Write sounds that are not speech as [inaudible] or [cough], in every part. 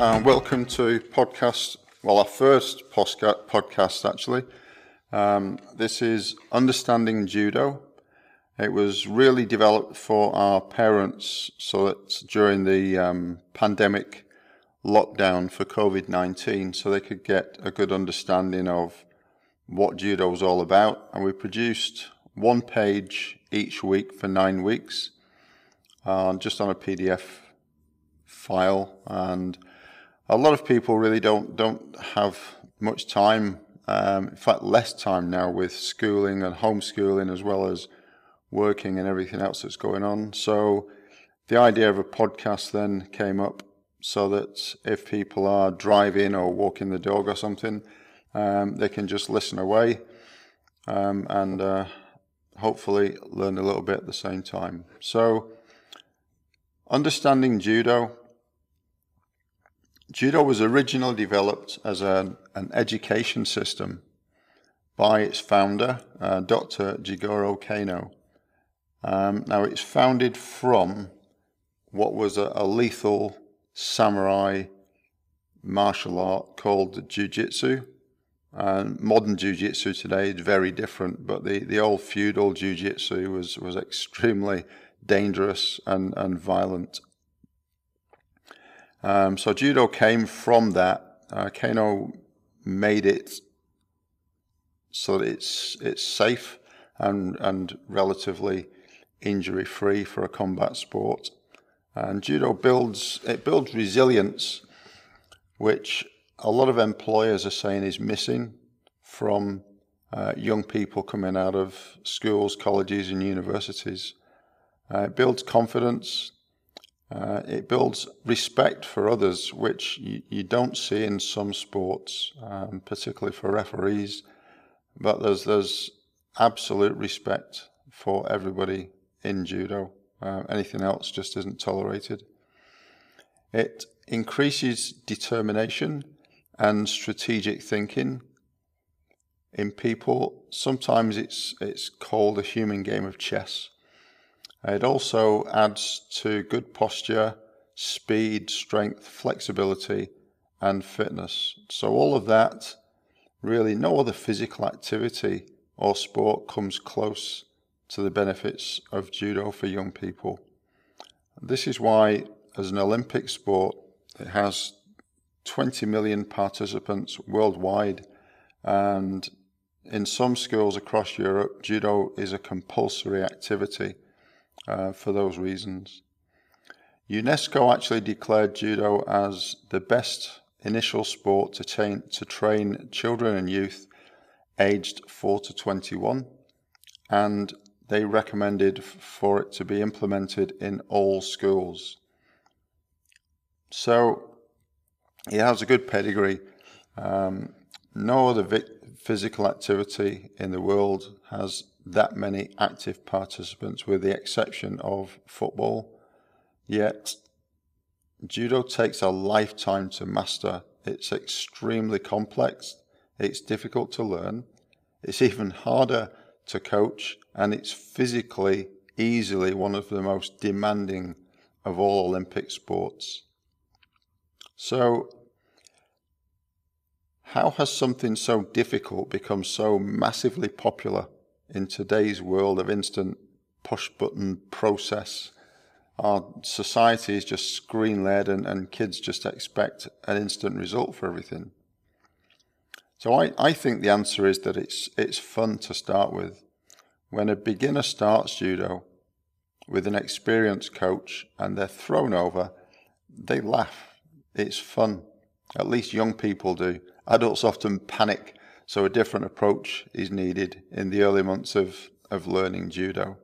and welcome to podcast. Well, our first podcast actually. Um, this is Understanding Judo. It was really developed for our parents so that during the um, pandemic lockdown for COVID 19, so they could get a good understanding of what judo was all about. And we produced one page each week for nine weeks, uh, just on a PDF file. And a lot of people really don't don't have much time. Um, in fact, less time now with schooling and homeschooling as well as working and everything else that's going on. So the idea of a podcast then came up so that if people are driving or walking the dog or something, um, they can just listen away um, and uh, hopefully learn a little bit at the same time. So, understanding judo. Judo was originally developed as a, an education system by its founder, uh, Dr. Jigoro Kano. Um, now, it's founded from what was a, a lethal samurai martial art called jiu-jitsu. And modern jiu-jitsu today is very different, but the, the old feudal jiu-jitsu was, was extremely dangerous and, and violent. Um, so judo came from that. Uh, Kano made it so that it's it's safe and and relatively injury free for a combat sport. And judo builds it builds resilience, which a lot of employers are saying is missing from uh, young people coming out of schools, colleges, and universities. Uh, it builds confidence. Uh, it builds respect for others, which you, you don't see in some sports, um, particularly for referees. But there's there's absolute respect for everybody in judo. Uh, anything else just isn't tolerated. It increases determination and strategic thinking in people. Sometimes it's it's called a human game of chess. It also adds to good posture, speed, strength, flexibility, and fitness. So all of that, really, no other physical activity or sport comes close to the benefits of judo for young people. This is why, as an Olympic sport, it has 20 million participants worldwide, and in some schools across Europe, judo is a compulsory activity uh, for those reasons. UNESCO actually declared judo as the best initial sport to, train, to train children and youth aged 4 to 21, and they recommended for it to be implemented in all schools. So he has a good pedigree. Um, no other vi- physical activity in the world has that many active participants, with the exception of football. Yet, judo takes a lifetime to master. It's extremely complex, it's difficult to learn, it's even harder to coach, and it's physically easily one of the most demanding of all Olympic sports. So, how has something so difficult become so massively popular in today's world of instant push button process? Our society is just screen led, and, and kids just expect an instant result for everything. So I, I think the answer is that it's it's fun to start with. When a beginner starts judo with an experienced coach and they're thrown over, they laugh. It's fun. At least young people do. Adults often panic, so a different approach is needed in the early months of, of learning judo.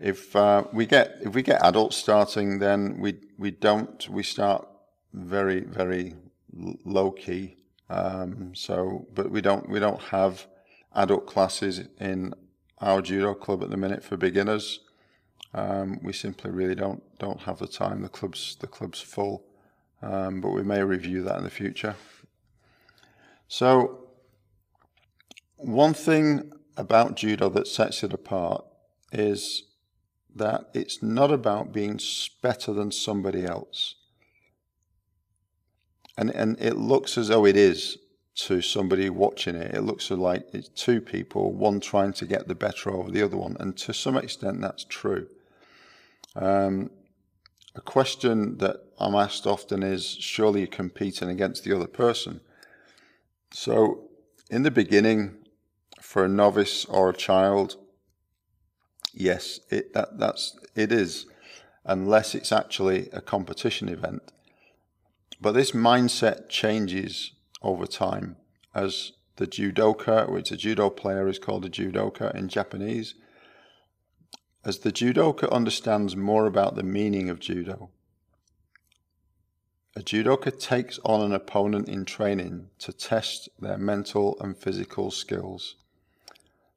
If uh, we get if we get adults starting, then we we don't we start very very low key. Um, so, but we don't we don't have adult classes in our judo club at the minute for beginners. Um, we simply really don't don't have the time. The club's the club's full, um, but we may review that in the future. So, one thing about judo that sets it apart is that it's not about being better than somebody else. and and it looks as though it is to somebody watching it. It looks like it's two people, one trying to get the better over the other one, and to some extent that's true. Um, a question that I'm asked often is, surely you're competing against the other person. So, in the beginning, for a novice or a child, yes, it, that, that's, it is, unless it's actually a competition event. But this mindset changes over time as the judoka, which a judo player is called a judoka in Japanese, as the judoka understands more about the meaning of judo, a judoka takes on an opponent in training to test their mental and physical skills.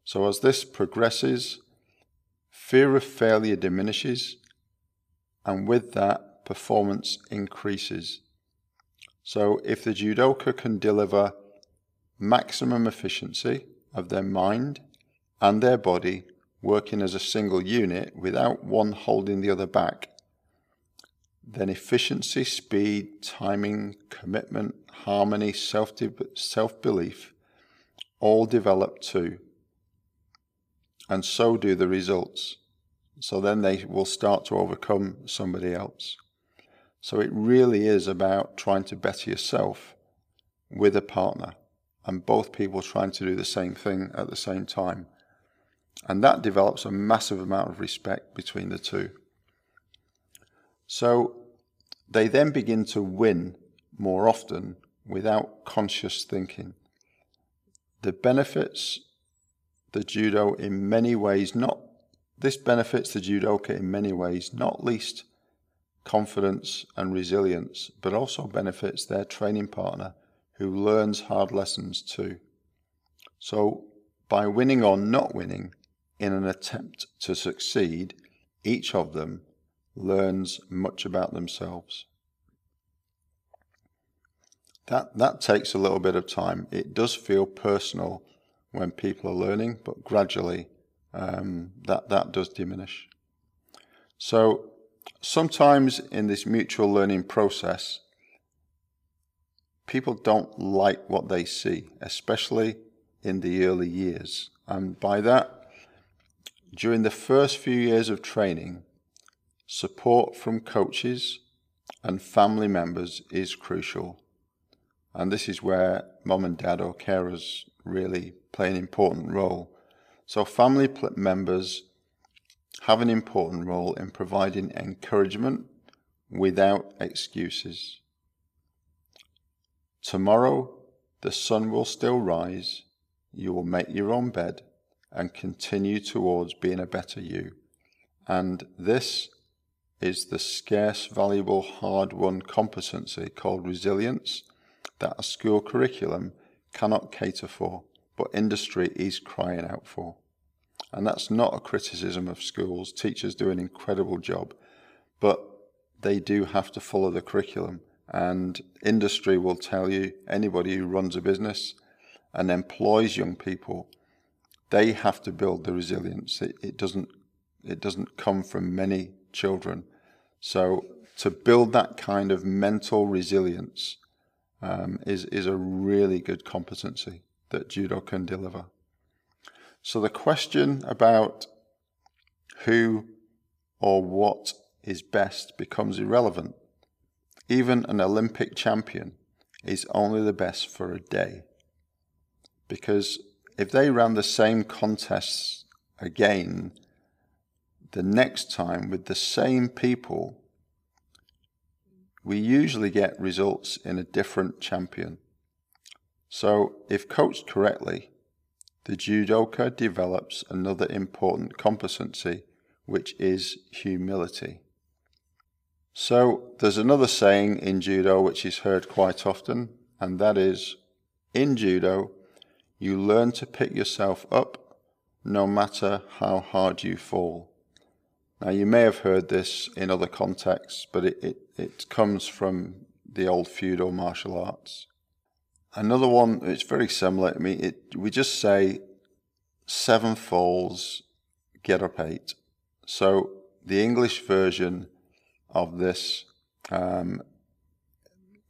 So, as this progresses, fear of failure diminishes, and with that, performance increases. So, if the judoka can deliver maximum efficiency of their mind and their body working as a single unit without one holding the other back, then efficiency, speed, timing, commitment, harmony, self belief all develop too. And so do the results. So then they will start to overcome somebody else. So it really is about trying to better yourself with a partner and both people trying to do the same thing at the same time. And that develops a massive amount of respect between the two. So they then begin to win more often without conscious thinking. The benefits the judo in many ways not this benefits the judoka in many ways, not least confidence and resilience, but also benefits their training partner who learns hard lessons too. So by winning or not winning, in an attempt to succeed, each of them learns much about themselves. That, that takes a little bit of time. It does feel personal when people are learning, but gradually um, that, that does diminish. So sometimes in this mutual learning process, people don't like what they see, especially in the early years. And by that, during the first few years of training, support from coaches and family members is crucial. And this is where mom and dad or carers really play an important role. So, family members have an important role in providing encouragement without excuses. Tomorrow, the sun will still rise. You will make your own bed and continue towards being a better you. And this is the scarce, valuable, hard won competency called resilience that a school curriculum cannot cater for, but industry is crying out for. And that's not a criticism of schools. Teachers do an incredible job, but they do have to follow the curriculum. And industry will tell you, anybody who runs a business and employs young people they have to build the resilience. It, it doesn't it doesn't come from many children. So to build that kind of mental resilience um, is is a really good competency that judo can deliver. So the question about who or what is best becomes irrelevant. Even an Olympic champion is only the best for a day because if they ran the same contests again the next time with the same people, we usually get results in a different champion. So, if coached correctly, the judoka develops another important competency, which is humility. So, there's another saying in judo which is heard quite often, and that is in judo, you learn to pick yourself up no matter how hard you fall. Now, you may have heard this in other contexts, but it, it, it comes from the old feudal martial arts. Another one, it's very similar. I mean, it, we just say seven falls, get up eight. So the English version of this um,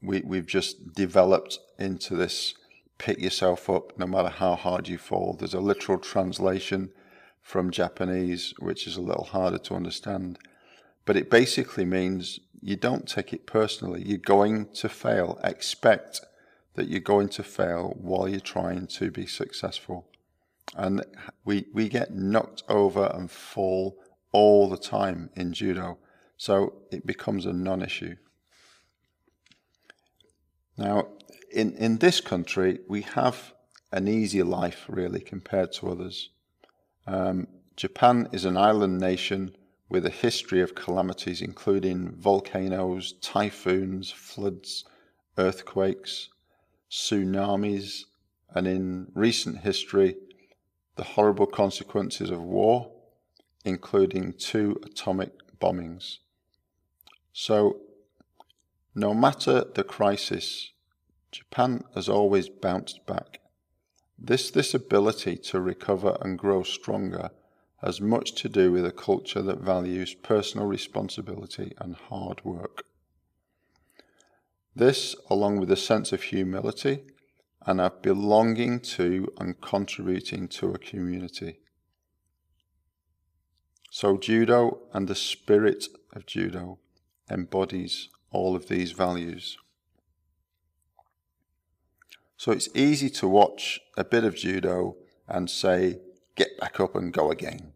we, we've just developed into this pick yourself up no matter how hard you fall. There's a literal translation from Japanese, which is a little harder to understand. But it basically means you don't take it personally. You're going to fail. Expect that you're going to fail while you're trying to be successful. And we, we get knocked over and fall all the time in judo. So it becomes a non issue. Now, in, in this country, we have an easy life, really, compared to others. Um, Japan is an island nation with a history of calamities, including volcanoes, typhoons, floods, earthquakes, tsunamis, and in recent history, the horrible consequences of war, including two atomic bombings. So, no matter the crisis, Japan has always bounced back. This, this ability to recover and grow stronger has much to do with a culture that values personal responsibility and hard work. This, along with a sense of humility and of belonging to and contributing to a community. So, judo and the spirit of judo embodies all of these values. So, it's easy to watch a bit of judo and say, get back up and go again.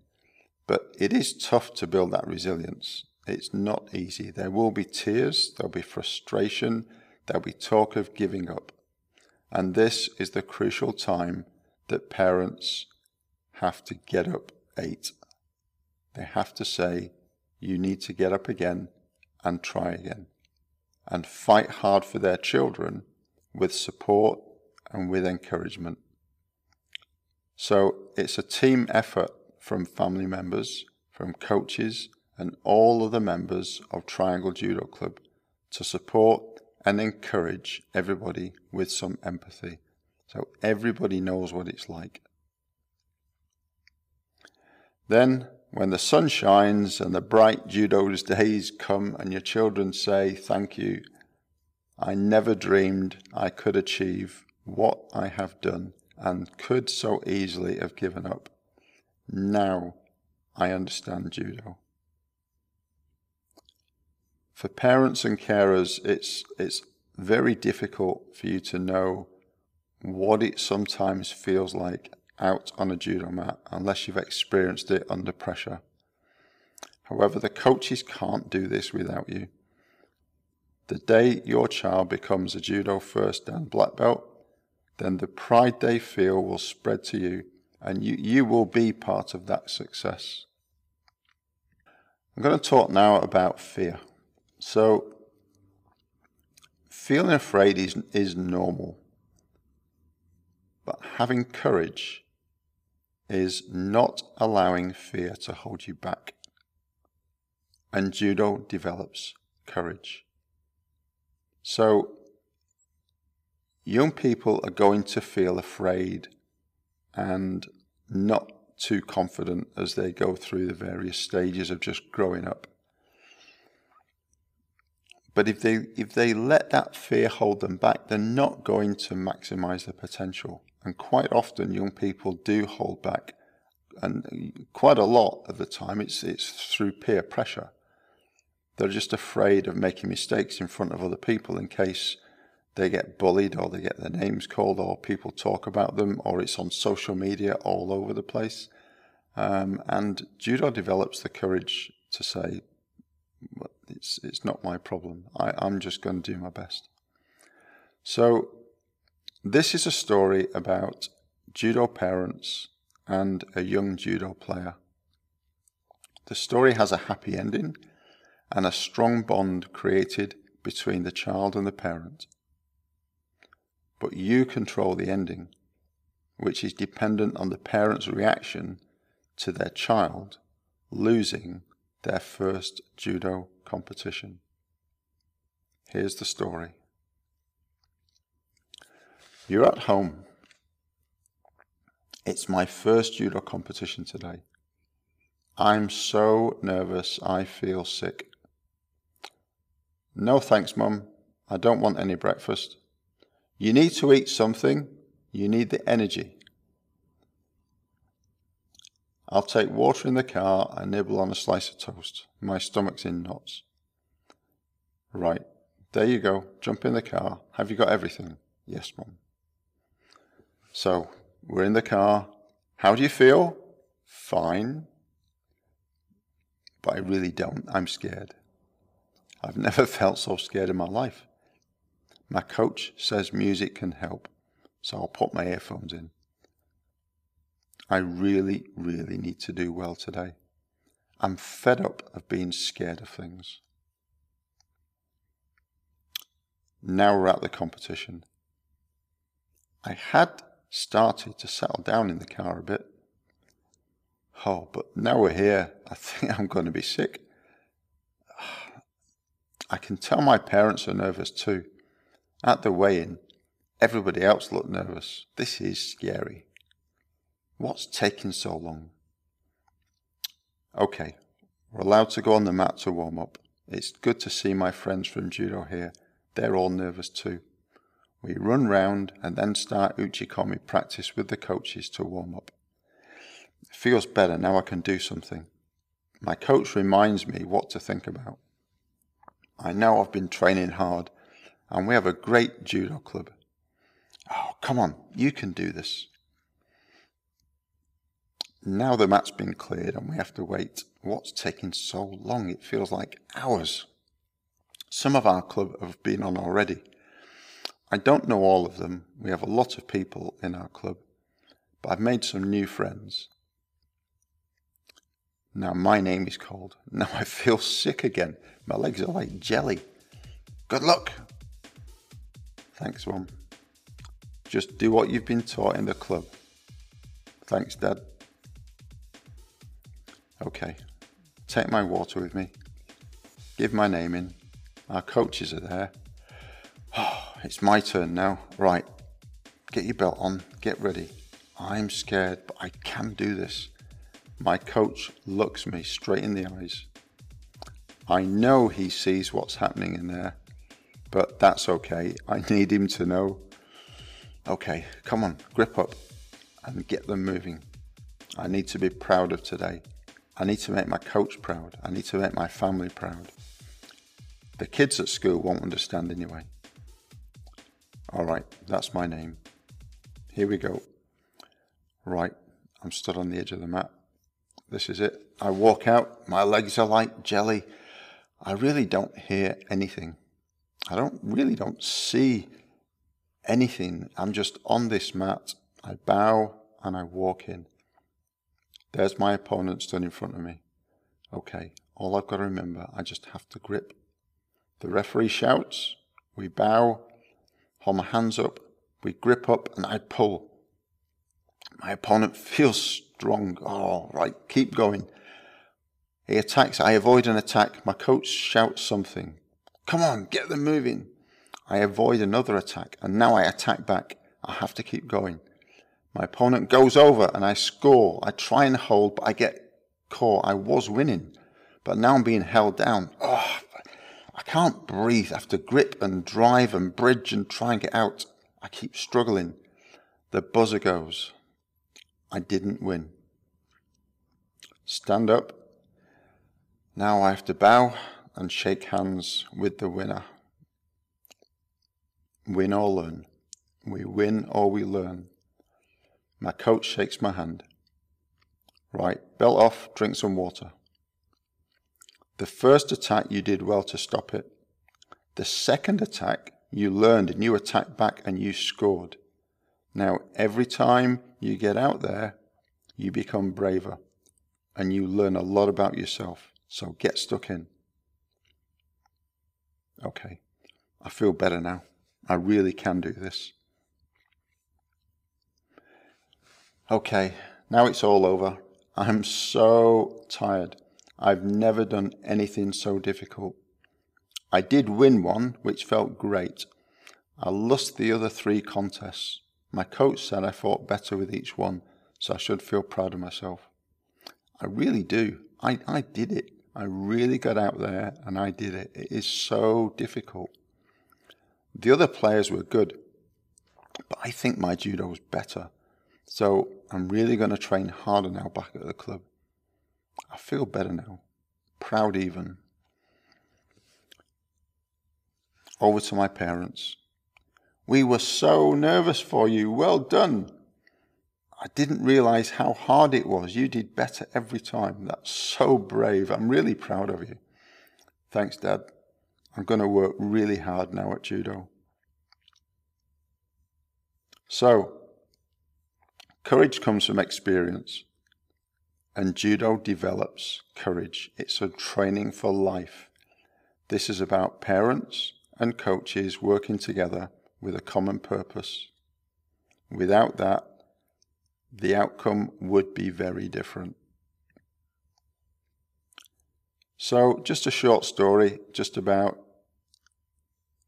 But it is tough to build that resilience. It's not easy. There will be tears, there'll be frustration, there'll be talk of giving up. And this is the crucial time that parents have to get up eight. They have to say, you need to get up again and try again and fight hard for their children with support and with encouragement. So it's a team effort from family members, from coaches, and all other members of Triangle Judo Club to support and encourage everybody with some empathy. So everybody knows what it's like. Then, when the sun shines and the bright judo's days come and your children say, Thank you, I never dreamed I could achieve what I have done and could so easily have given up. Now I understand judo. For parents and carers, it's, it's very difficult for you to know what it sometimes feels like out on a judo mat unless you've experienced it under pressure. However, the coaches can't do this without you. The day your child becomes a judo first dan black belt, then the pride they feel will spread to you and you, you will be part of that success. I'm going to talk now about fear. So, feeling afraid is, is normal, but having courage is not allowing fear to hold you back. And judo develops courage. So, young people are going to feel afraid and not too confident as they go through the various stages of just growing up. But if they if they let that fear hold them back, they're not going to maximize their potential. And quite often young people do hold back. And quite a lot of the time it's it's through peer pressure. They're just afraid of making mistakes in front of other people in case they get bullied or they get their names called or people talk about them or it's on social media all over the place. Um, and judo develops the courage to say, it's, it's not my problem. I, I'm just going to do my best. So, this is a story about judo parents and a young judo player. The story has a happy ending and a strong bond created between the child and the parent but you control the ending, which is dependent on the parent's reaction to their child losing their first judo competition. Here's the story. You're at home. It's my first judo competition today. I'm so nervous I feel sick. No thanks, Mum. I don't want any breakfast. You need to eat something. You need the energy. I'll take water in the car and nibble on a slice of toast. My stomach's in knots. Right, there you go. Jump in the car. Have you got everything? Yes, Mum. So, we're in the car. How do you feel? Fine. But I really don't. I'm scared. I've [laughs] never felt so scared in my life. My coach says music can help, so I'll put my earphones in. I really, really need to do well today. I'm fed up of being scared of things. Now we're at the competition. I had started to settle down in the car a bit. Oh, but now we're here, I think I'm going to be sick. [sighs] I can tell my parents are nervous too. At the weigh in, everybody else looked nervous. This is scary. What's taking so long? Okay, we're allowed to go on the mat to warm up. It's good to see my friends from judo here. They're all nervous too. We run round and then start uchikomi practice with the coaches to warm up. It feels better now I can do something. My coach reminds me what to think about. I know I've been training hard and we have a great judo club. Oh, come on, you can do this. Now the mat's been cleared and we have to wait. What's taking so long? It feels like hours. Some of our club have been on already. I don't know all of them. We have a lot of people in our club, but I've made some new friends. Now my name is called. [laughs] Now I feel sick again. My legs are like jelly. Good luck. Thanks, Mum. Just do what you've been taught in the club. Thanks, Dad. Okay, take my water with me. Give my name in. Our coaches are there. Oh, [sighs] it's my turn now. Right, get your belt on, get ready. I'm scared, but I can do this. My coach looks me straight in the eyes. I know he sees what's happening in there, but that's okay. I need him to know. Okay, come on, grip up and get them moving. I need to be proud of today. I need to make my coach proud. I need to make my family proud. The kids at school won't understand anyway. All right, that's my name. Here we go. Right, I'm stood on the edge of the mat. This is it. I walk out, my legs are like jelly. I really don't hear anything. I don't really don't see anything. I'm just on this mat. I bow and I walk in. There's my opponent stood in front of me. Okay, all I've got to remember, I just have to grip. The referee shouts, we bow, hold my hands up, we grip up, and I pull. My opponent feels strong. Oh, right, keep going. He attacks, I avoid an attack. My coach shouts something. Come on, get them moving. I avoid another attack, and now I attack back. I have to keep going. My opponent goes over and I score. I try and hold, but I get caught. I was winning, but now I'm being held down. Oh, I can't breathe. I have to grip and drive and bridge and try and get out. I keep struggling. The buzzer goes. I didn't win. Stand up. Now I have to bow and shake hands with the winner. Win or learn. We win or we learn. My coach shakes my hand. Right, belt off, drink some water. The first attack, you did well to stop it. The second attack, you learned and you attacked back and you scored. Now, every time you get out there, you become braver and you learn a lot about yourself. So get stuck in. Okay, I feel better now. I really can do this. Okay, now it's all over. I'm so tired. I've never done anything so difficult. I did win one, which felt great. I lost the other three contests. My coach said I fought better with each one, so I should feel proud of myself. I really do. I, I did it. I really got out there and I did it. It is so difficult. The other players were good, but I think my judo was better. So I'm really going to train harder now back at the club. I feel better now, proud even. Over to my parents. We were so nervous for you. Well done. I didn't realize how hard it was. You did better every time. That's so brave. I'm really proud of you. Thanks, Dad. I'm going to work really hard now at judo. So, courage comes from experience, and judo develops courage. It's a training for life. This is about parents and coaches working together with a common purpose. Without that, the outcome would be very different. So, just a short story just about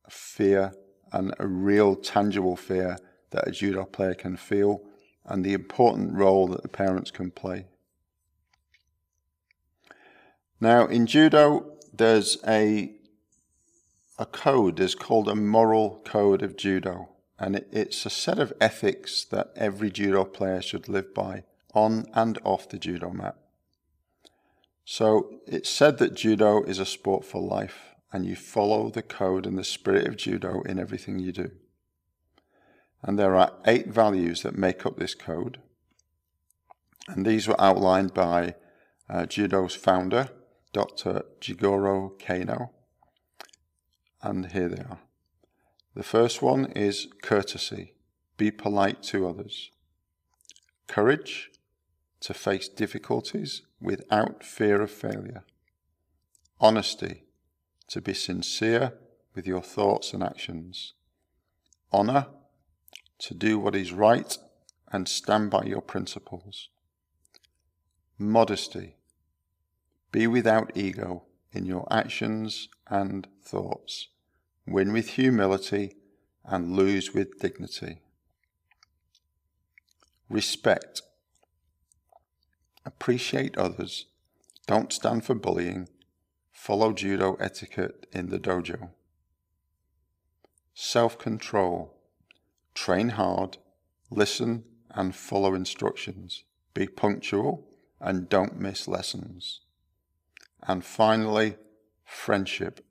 fear and a real tangible fear that a judo player can feel and the important role that the parents can play. Now, in judo, there's a, a code, there's called a moral code of judo, and it, it's a set of ethics that every judo player should live by on and off the judo mat. So it's said that judo is a sport for life, and you follow the code and the spirit of judo in everything you do. And there are eight values that make up this code. And these were outlined by uh, judo's founder, Dr. Jigoro Kano. And here they are. The first one is courtesy, be polite to others. Courage, to face difficulties without fear of failure. Honesty, to be sincere with your thoughts and actions. Honor, to do what is right and stand by your principles. Modesty, be without ego in your actions and thoughts. Win with humility and lose with dignity. Respect, Appreciate others. Don't stand for bullying. Follow judo etiquette in the dojo. Self control. Train hard. Listen and follow instructions. Be punctual and don't miss lessons. And finally, friendship.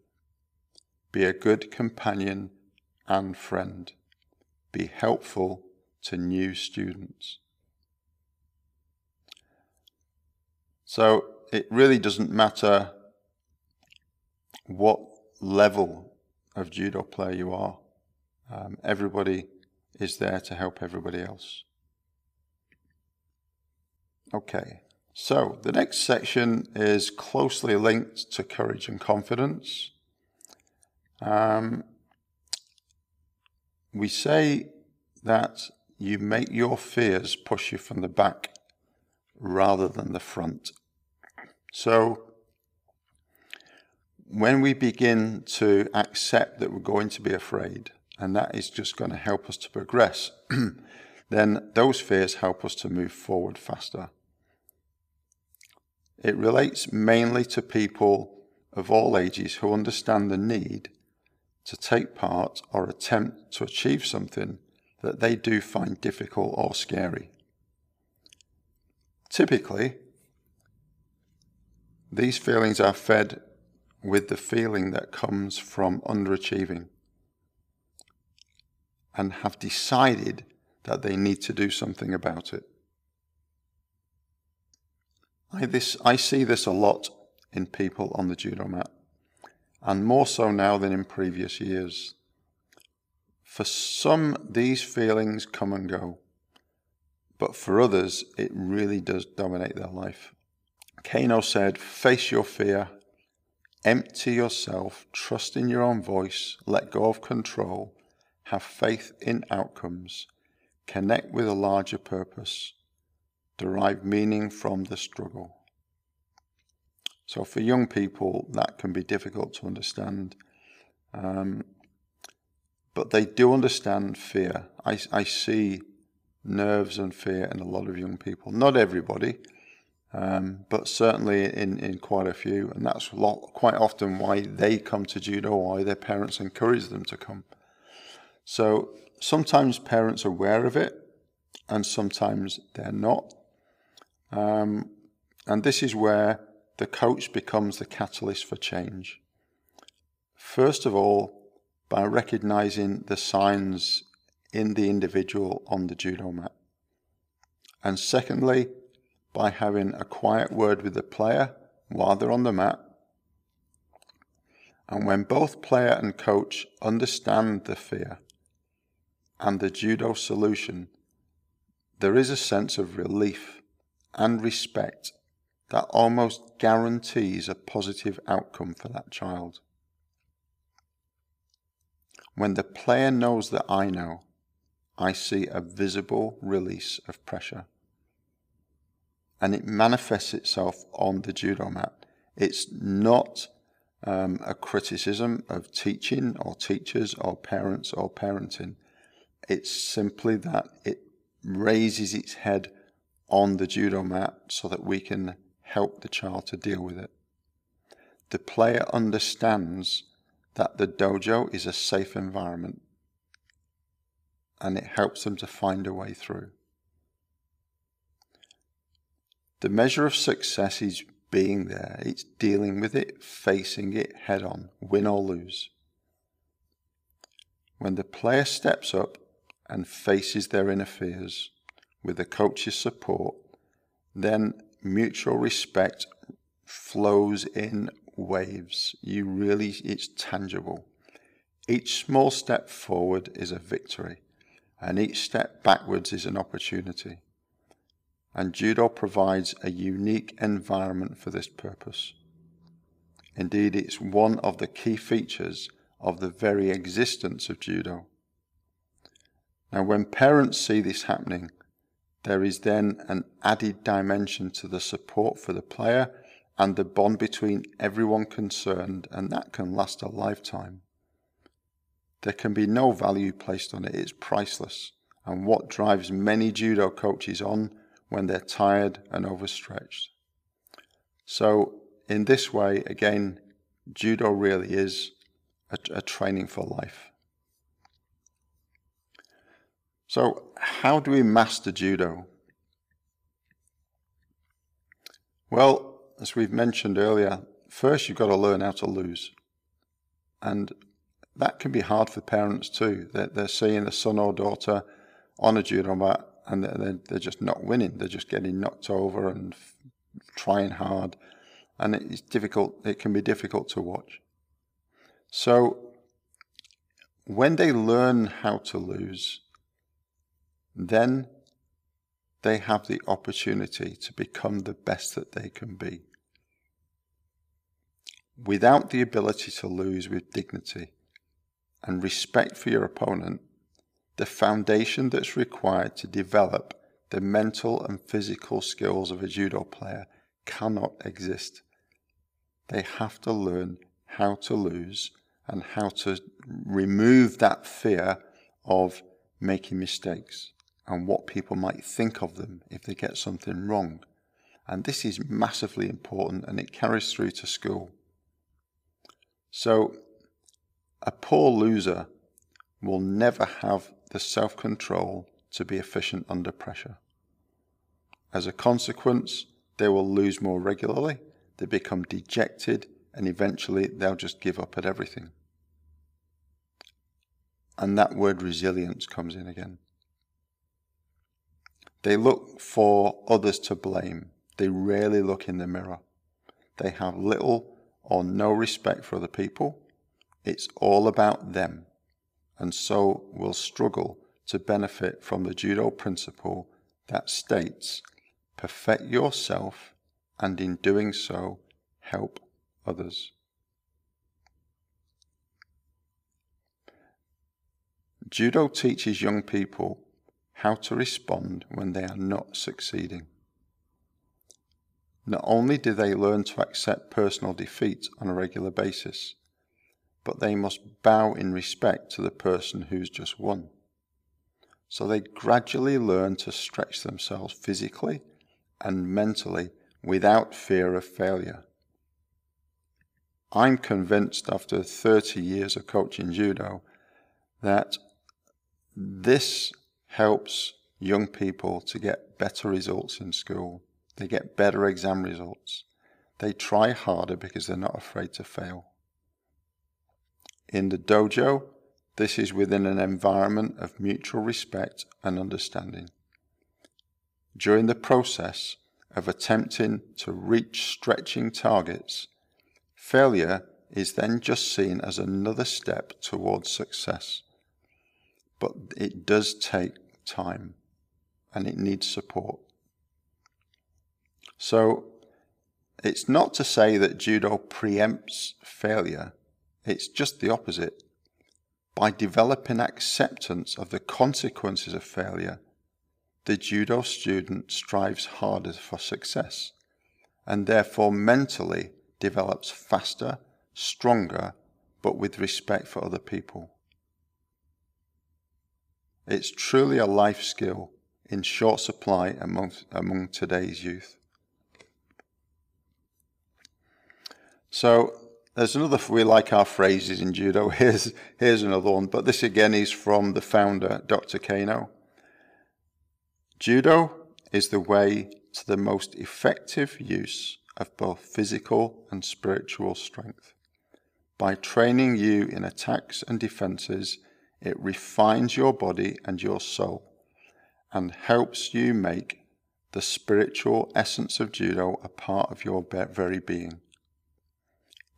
Be a good companion and friend. Be helpful to new students. So it really doesn't matter what level of judo player you are. Um, everybody is there to help everybody else. Okay, so the next section is closely linked to courage and confidence. Um, we say that you make your fears push you from the back rather than the front. So, when we begin to accept that we're going to be afraid, and that is just going to help us to progress, [clears throat] then those fears help us to move forward faster. It relates mainly to people of all ages who understand the need to take part or attempt to achieve something that they do find difficult or scary. Typically, these feelings are fed with the feeling that comes from underachieving and have decided that they need to do something about it. I, this, I see this a lot in people on the judo mat, and more so now than in previous years. For some, these feelings come and go, but for others, it really does dominate their life. Kano said, Face your fear, empty yourself, trust in your own voice, let go of control, have faith in outcomes, connect with a larger purpose, derive meaning from the struggle. So, for young people, that can be difficult to understand. Um, but they do understand fear. I, I see nerves and fear in a lot of young people. Not everybody, um, but certainly in, in quite a few. And that's lot, quite often why they come to judo, why their parents encourage them to come. So sometimes parents are aware of it and sometimes they're not. Um, and this is where the coach becomes the catalyst for change. First of all, by recognizing the signs in the individual on the judo mat. And secondly, by having a quiet word with the player while they're on the mat. And when both player and coach understand the fear and the judo solution, there is a sense of relief and respect that almost guarantees a positive outcome for that child. When the player knows that I know, I see a visible release of pressure. And it manifests itself on the judo mat. It's not um, a criticism of teaching or teachers or parents or parenting. It's simply that it raises its head on the judo mat so that we can help the child to deal with it. The player understands that the dojo is a safe environment and it helps them to find a way through. The measure of success is being there, it's dealing with it, facing it head on, win or lose. When the player steps up and faces their inner fears with the coach's support, then mutual respect flows in waves. You really, it's tangible. Each small step forward is a victory, and each step backwards is an opportunity. And judo provides a unique environment for this purpose. Indeed, it's one of the key features of the very existence of judo. Now, when parents see this happening, there is then an added dimension to the support for the player and the bond between everyone concerned, and that can last a lifetime. There can be no value placed on it, it's priceless, and what drives many judo coaches on when they're tired and overstretched. So, in this way, again, judo really is a, a training for life. So, how do we master judo? Well, as we've mentioned earlier, first you've got to learn how to lose. And that can be hard for parents too. They're, they're seeing a son or daughter on a judo mat and they're, they're just not winning. They're just getting knocked over and f- trying hard. And it's difficult, it can be difficult to watch. So, when they learn how to lose, then they have the opportunity to become the best that they can be. Without the ability to lose with dignity and respect for your opponent, the foundation that's required to develop the mental and physical skills of a judo player cannot exist. They have to learn how to lose and how to remove that fear of making mistakes and what people might think of them if they get something wrong. And this is massively important and it carries through to school. So, a poor loser will never have the self control to be efficient under pressure. As a consequence, they will lose more regularly, they become dejected, and eventually they'll just give up at everything. And that word resilience comes in again. They look for others to blame. They rarely look in the mirror. They have little or no respect for other people. It's all about them, and so will struggle to benefit from the judo principle that states perfect yourself and in doing so help others. Judo teaches young people how to respond when they are not succeeding. Not only do they learn to accept personal defeat on a regular basis, but they must bow in respect to the person who's just won. So they gradually learn to stretch themselves physically and mentally without fear of failure. I'm convinced after 30 years of coaching judo that this helps young people to get better results in school. They get better exam results. They try harder because they're not afraid to fail. In the dojo, this is within an environment of mutual respect and understanding. During the process of attempting to reach stretching targets, failure is then just seen as another step towards success. But it does take time and it needs support. So it's not to say that judo preempts failure, it's just the opposite. By developing acceptance of the consequences of failure, the judo student strives harder for success and therefore mentally develops faster, stronger, but with respect for other people. It's truly a life skill in short supply among, among today's youth. So there's another, we like our phrases in judo. [laughs] Here's, here's another one, but this again is from the founder, Dr. Kano. Judo is the way to the most effective use of both physical and spiritual strength. By training you in attacks and defenses, it refines your body and your soul and helps you make the spiritual essence of judo a part of your very being.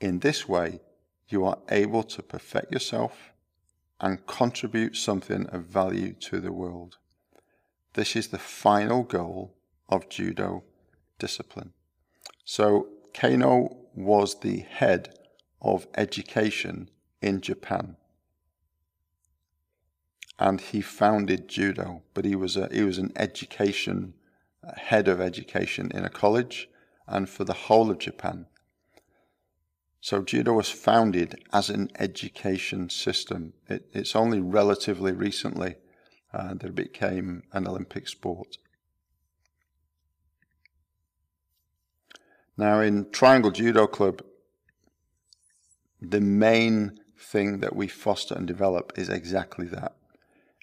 In this way, you are able to perfect yourself and contribute something of value to the world. This is the final goal of judo discipline. So, Kano was the head of education in Japan. And he founded judo, but he was a, he was an education head of education in a college and for the whole of Japan. So judo was founded as an education system. It, it's only relatively recently uh, that it became an Olympic sport. Now, in Triangle Judo Club, the main thing that we foster and develop is exactly that.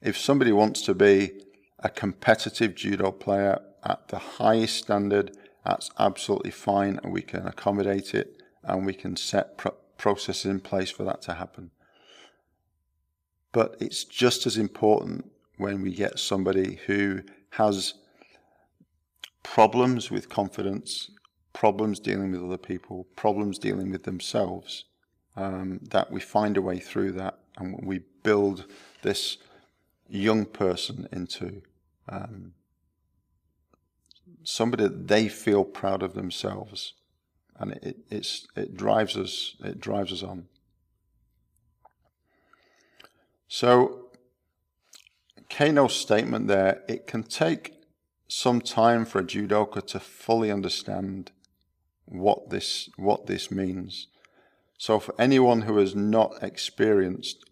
If somebody wants to be a competitive judo player at the highest standard, that's absolutely fine and we can accommodate it and we can set pro- processes in place for that to happen. But it's just as important when we get somebody who has problems with confidence, problems dealing with other people, problems dealing with themselves, um, that we find a way through that and we build this young person into um, somebody that they feel proud of themselves and it, it's, it drives us it drives us on. So Kano's statement there, it can take some time for a judoka to fully understand what this what this means. So for anyone who has not experienced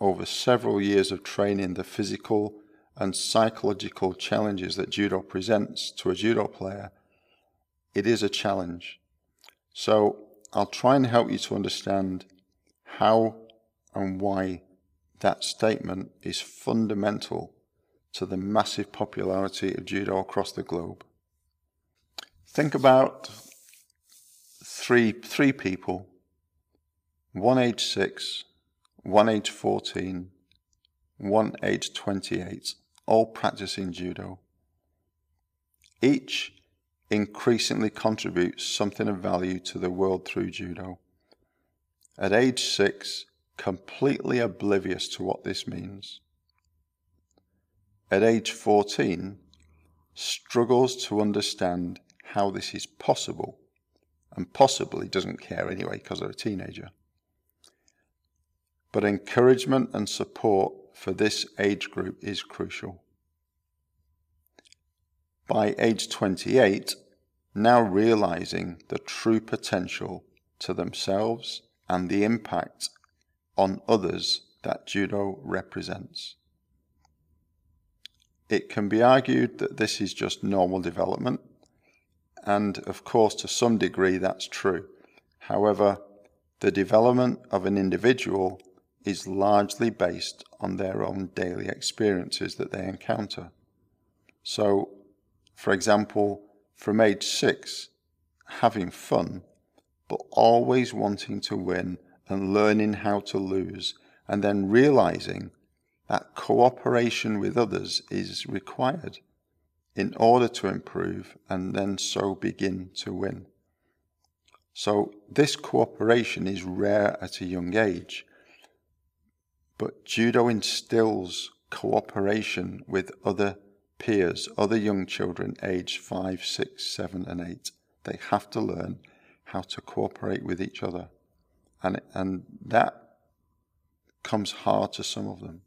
over several years of training the physical and psychological challenges that judo presents to a judo player, it is a challenge. So I'll try and help you to understand how and why that statement is fundamental to the massive popularity of judo across the globe. Think about three, three people, one age six, one age 14, one age 28, all practicing judo. Each increasingly contributes something of value to the world through judo. At age six, completely oblivious to what this means. At age 14, struggles to understand how this is possible and possibly doesn't care anyway because they're a teenager. But encouragement and support for this age group is crucial by age 28, now realizing the true potential to themselves and the impact on others that judo represents. It can be argued that this is just normal development, and of course, to some degree, that's true. However, the development of an individual is largely based on their own daily experiences that they encounter. So, for example, from age six, having fun, but always wanting to win and learning how to lose, and then realizing that cooperation with others is required in order to improve and then so begin to win. So, this cooperation is rare at a young age, but judo instills cooperation with other peers, other young children aged 5, 6, 7, and 8. They have to learn how to cooperate with each other. And, and that comes hard to some of them.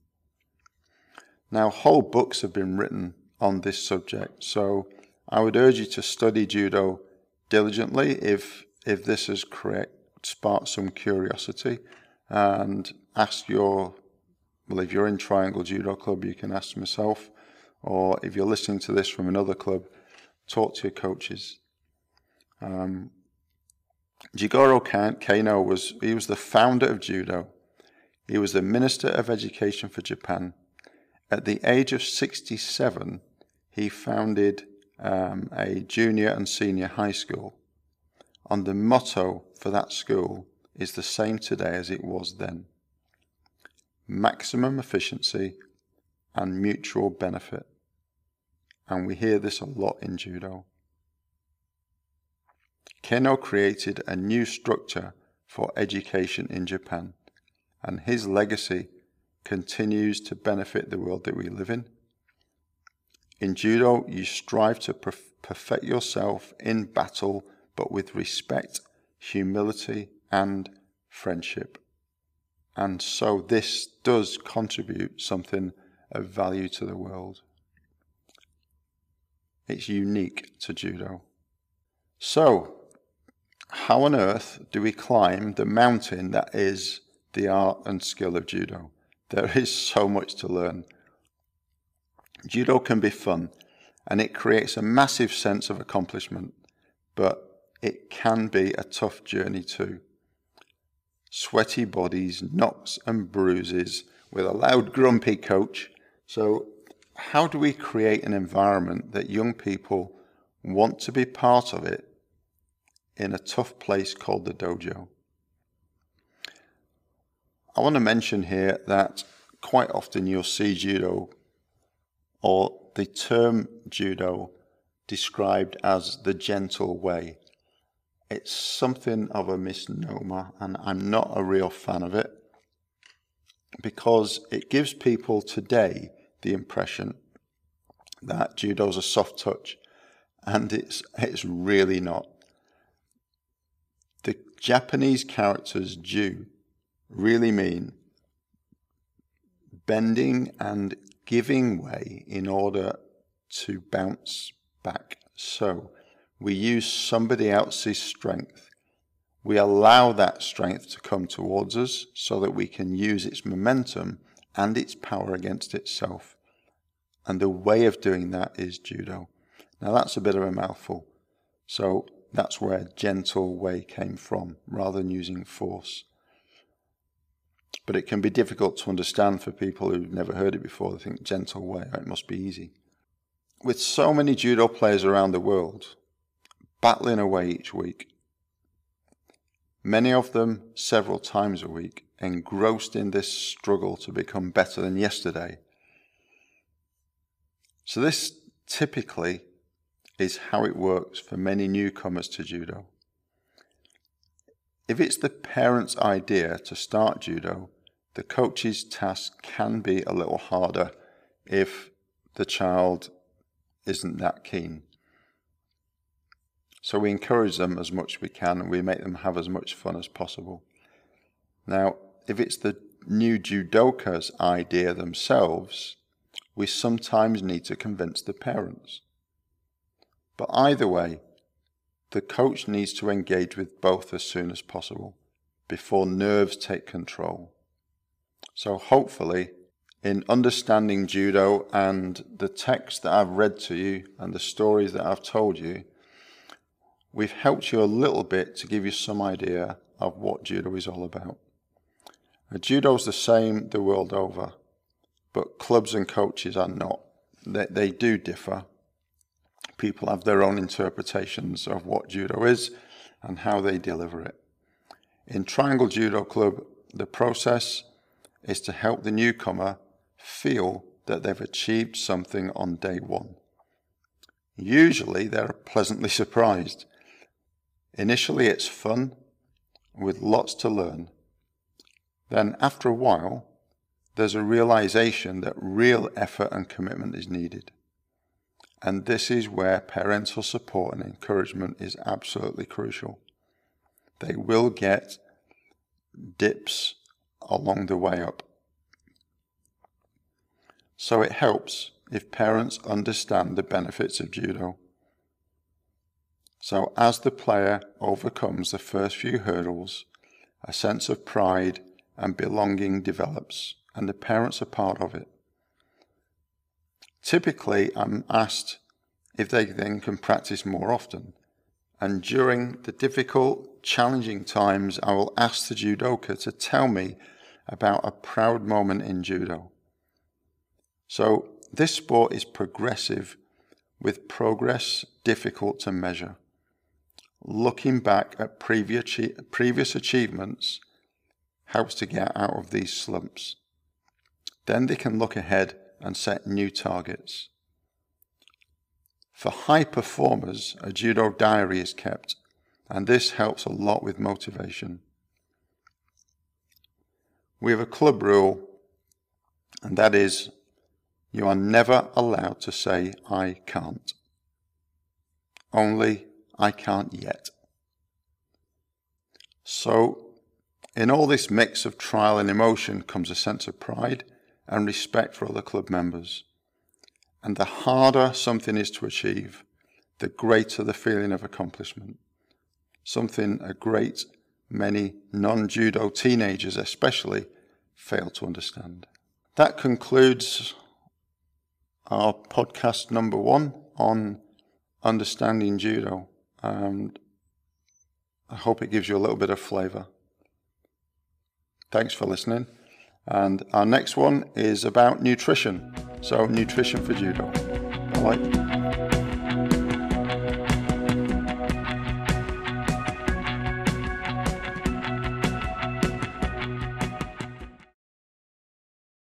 Now, whole books have been written on this subject, so I would urge you to study judo diligently if if this has correct, sparked some curiosity, and ask your well, if you're in Triangle Judo Club, you can ask myself, or if you're listening to this from another club, talk to your coaches. Um, Jigoro Kano was he was the founder of judo. He was the Minister of Education for Japan. At the age of 67, he founded um, a junior and senior high school. And the motto for that school is the same today as it was then maximum efficiency and mutual benefit. And we hear this a lot in judo. Kano created a new structure for education in Japan, and his legacy continues to benefit the world that we live in. In judo, you strive to perfect yourself in battle, but with respect, humility, and friendship. And so this does contribute something of value to the world. It's unique to judo. So, how on earth do we climb the mountain that is the art and skill of judo? There is so much to learn. Judo can be fun and it creates a massive sense of accomplishment, but it can be a tough journey too. Sweaty bodies, knocks and bruises with a loud, grumpy coach. So, how do we create an environment that young people want to be part of it in a tough place called the dojo. I want to mention here that quite often you'll see judo or the term judo described as the gentle way. It's something of a misnomer, and I'm not a real fan of it because it gives people today the impression that judo's a soft touch, and it's, it's really not. The Japanese characters ju really mean bending and giving way in order to bounce back. So we use somebody else's strength. We allow that strength to come towards us so that we can use its momentum and its power against itself. And the way of doing that is judo. Now that's a bit of a mouthful. So that's where gentle way came from, rather than using force. But it can be difficult to understand for people who've never heard it before. They think gentle way, it must be easy. With so many judo players around the world, battling away each week, many of them several times a week, engrossed in this struggle to become better than yesterday. So, this typically is how it works for many newcomers to judo. If it's the parent's idea to start judo, the coach's task can be a little harder if the child isn't that keen. So we encourage them as much as we can and we make them have as much fun as possible. Now, if it's the new judoka's idea themselves, we sometimes need to convince the parents. But either way, the coach needs to engage with both as soon as possible before nerves take control. So hopefully, in understanding judo and the text that I've read to you and the stories that I've told you, we've helped you a little bit to give you some idea of what judo is all about. Judo's the same the world over, but clubs and coaches are not. They, they do differ. People have their own interpretations of what judo is and how they deliver it. In Triangle Judo Club, the process is to help the newcomer feel that they've achieved something on day one. Usually they're pleasantly [laughs] surprised. Initially it's fun with lots to learn. Then after a while, there's a realization that real effort and commitment is needed. And this is where parental support and encouragement is absolutely crucial. They will get dips along the way up. So it helps if parents understand the benefits of judo. So as the player overcomes the first few hurdles, a sense of pride and belonging develops, and the parents are part of it. Typically, I'm asked if they then can practice more often. And during the difficult, challenging times, I will ask the judoka to tell me about a proud moment in judo. So this sport is progressive with progress difficult to measure. Looking back at previous achievements helps to get out of these slumps. Then they can look ahead and set new targets. For high performers, a judo diary is kept, and this helps a lot with motivation. We have a club rule, and that is you are never allowed to say, I can't. Only, I can't yet. So, in all this mix of trial and emotion comes a sense of pride and respect for other club members. And the harder something is to achieve, the greater the feeling of accomplishment. Something a great many non judo teenagers, especially, fail to understand. That concludes our podcast number one on understanding judo. And I hope it gives you a little bit of flavour. Thanks for listening. And our next one is about nutrition. So, nutrition for judo. Bye.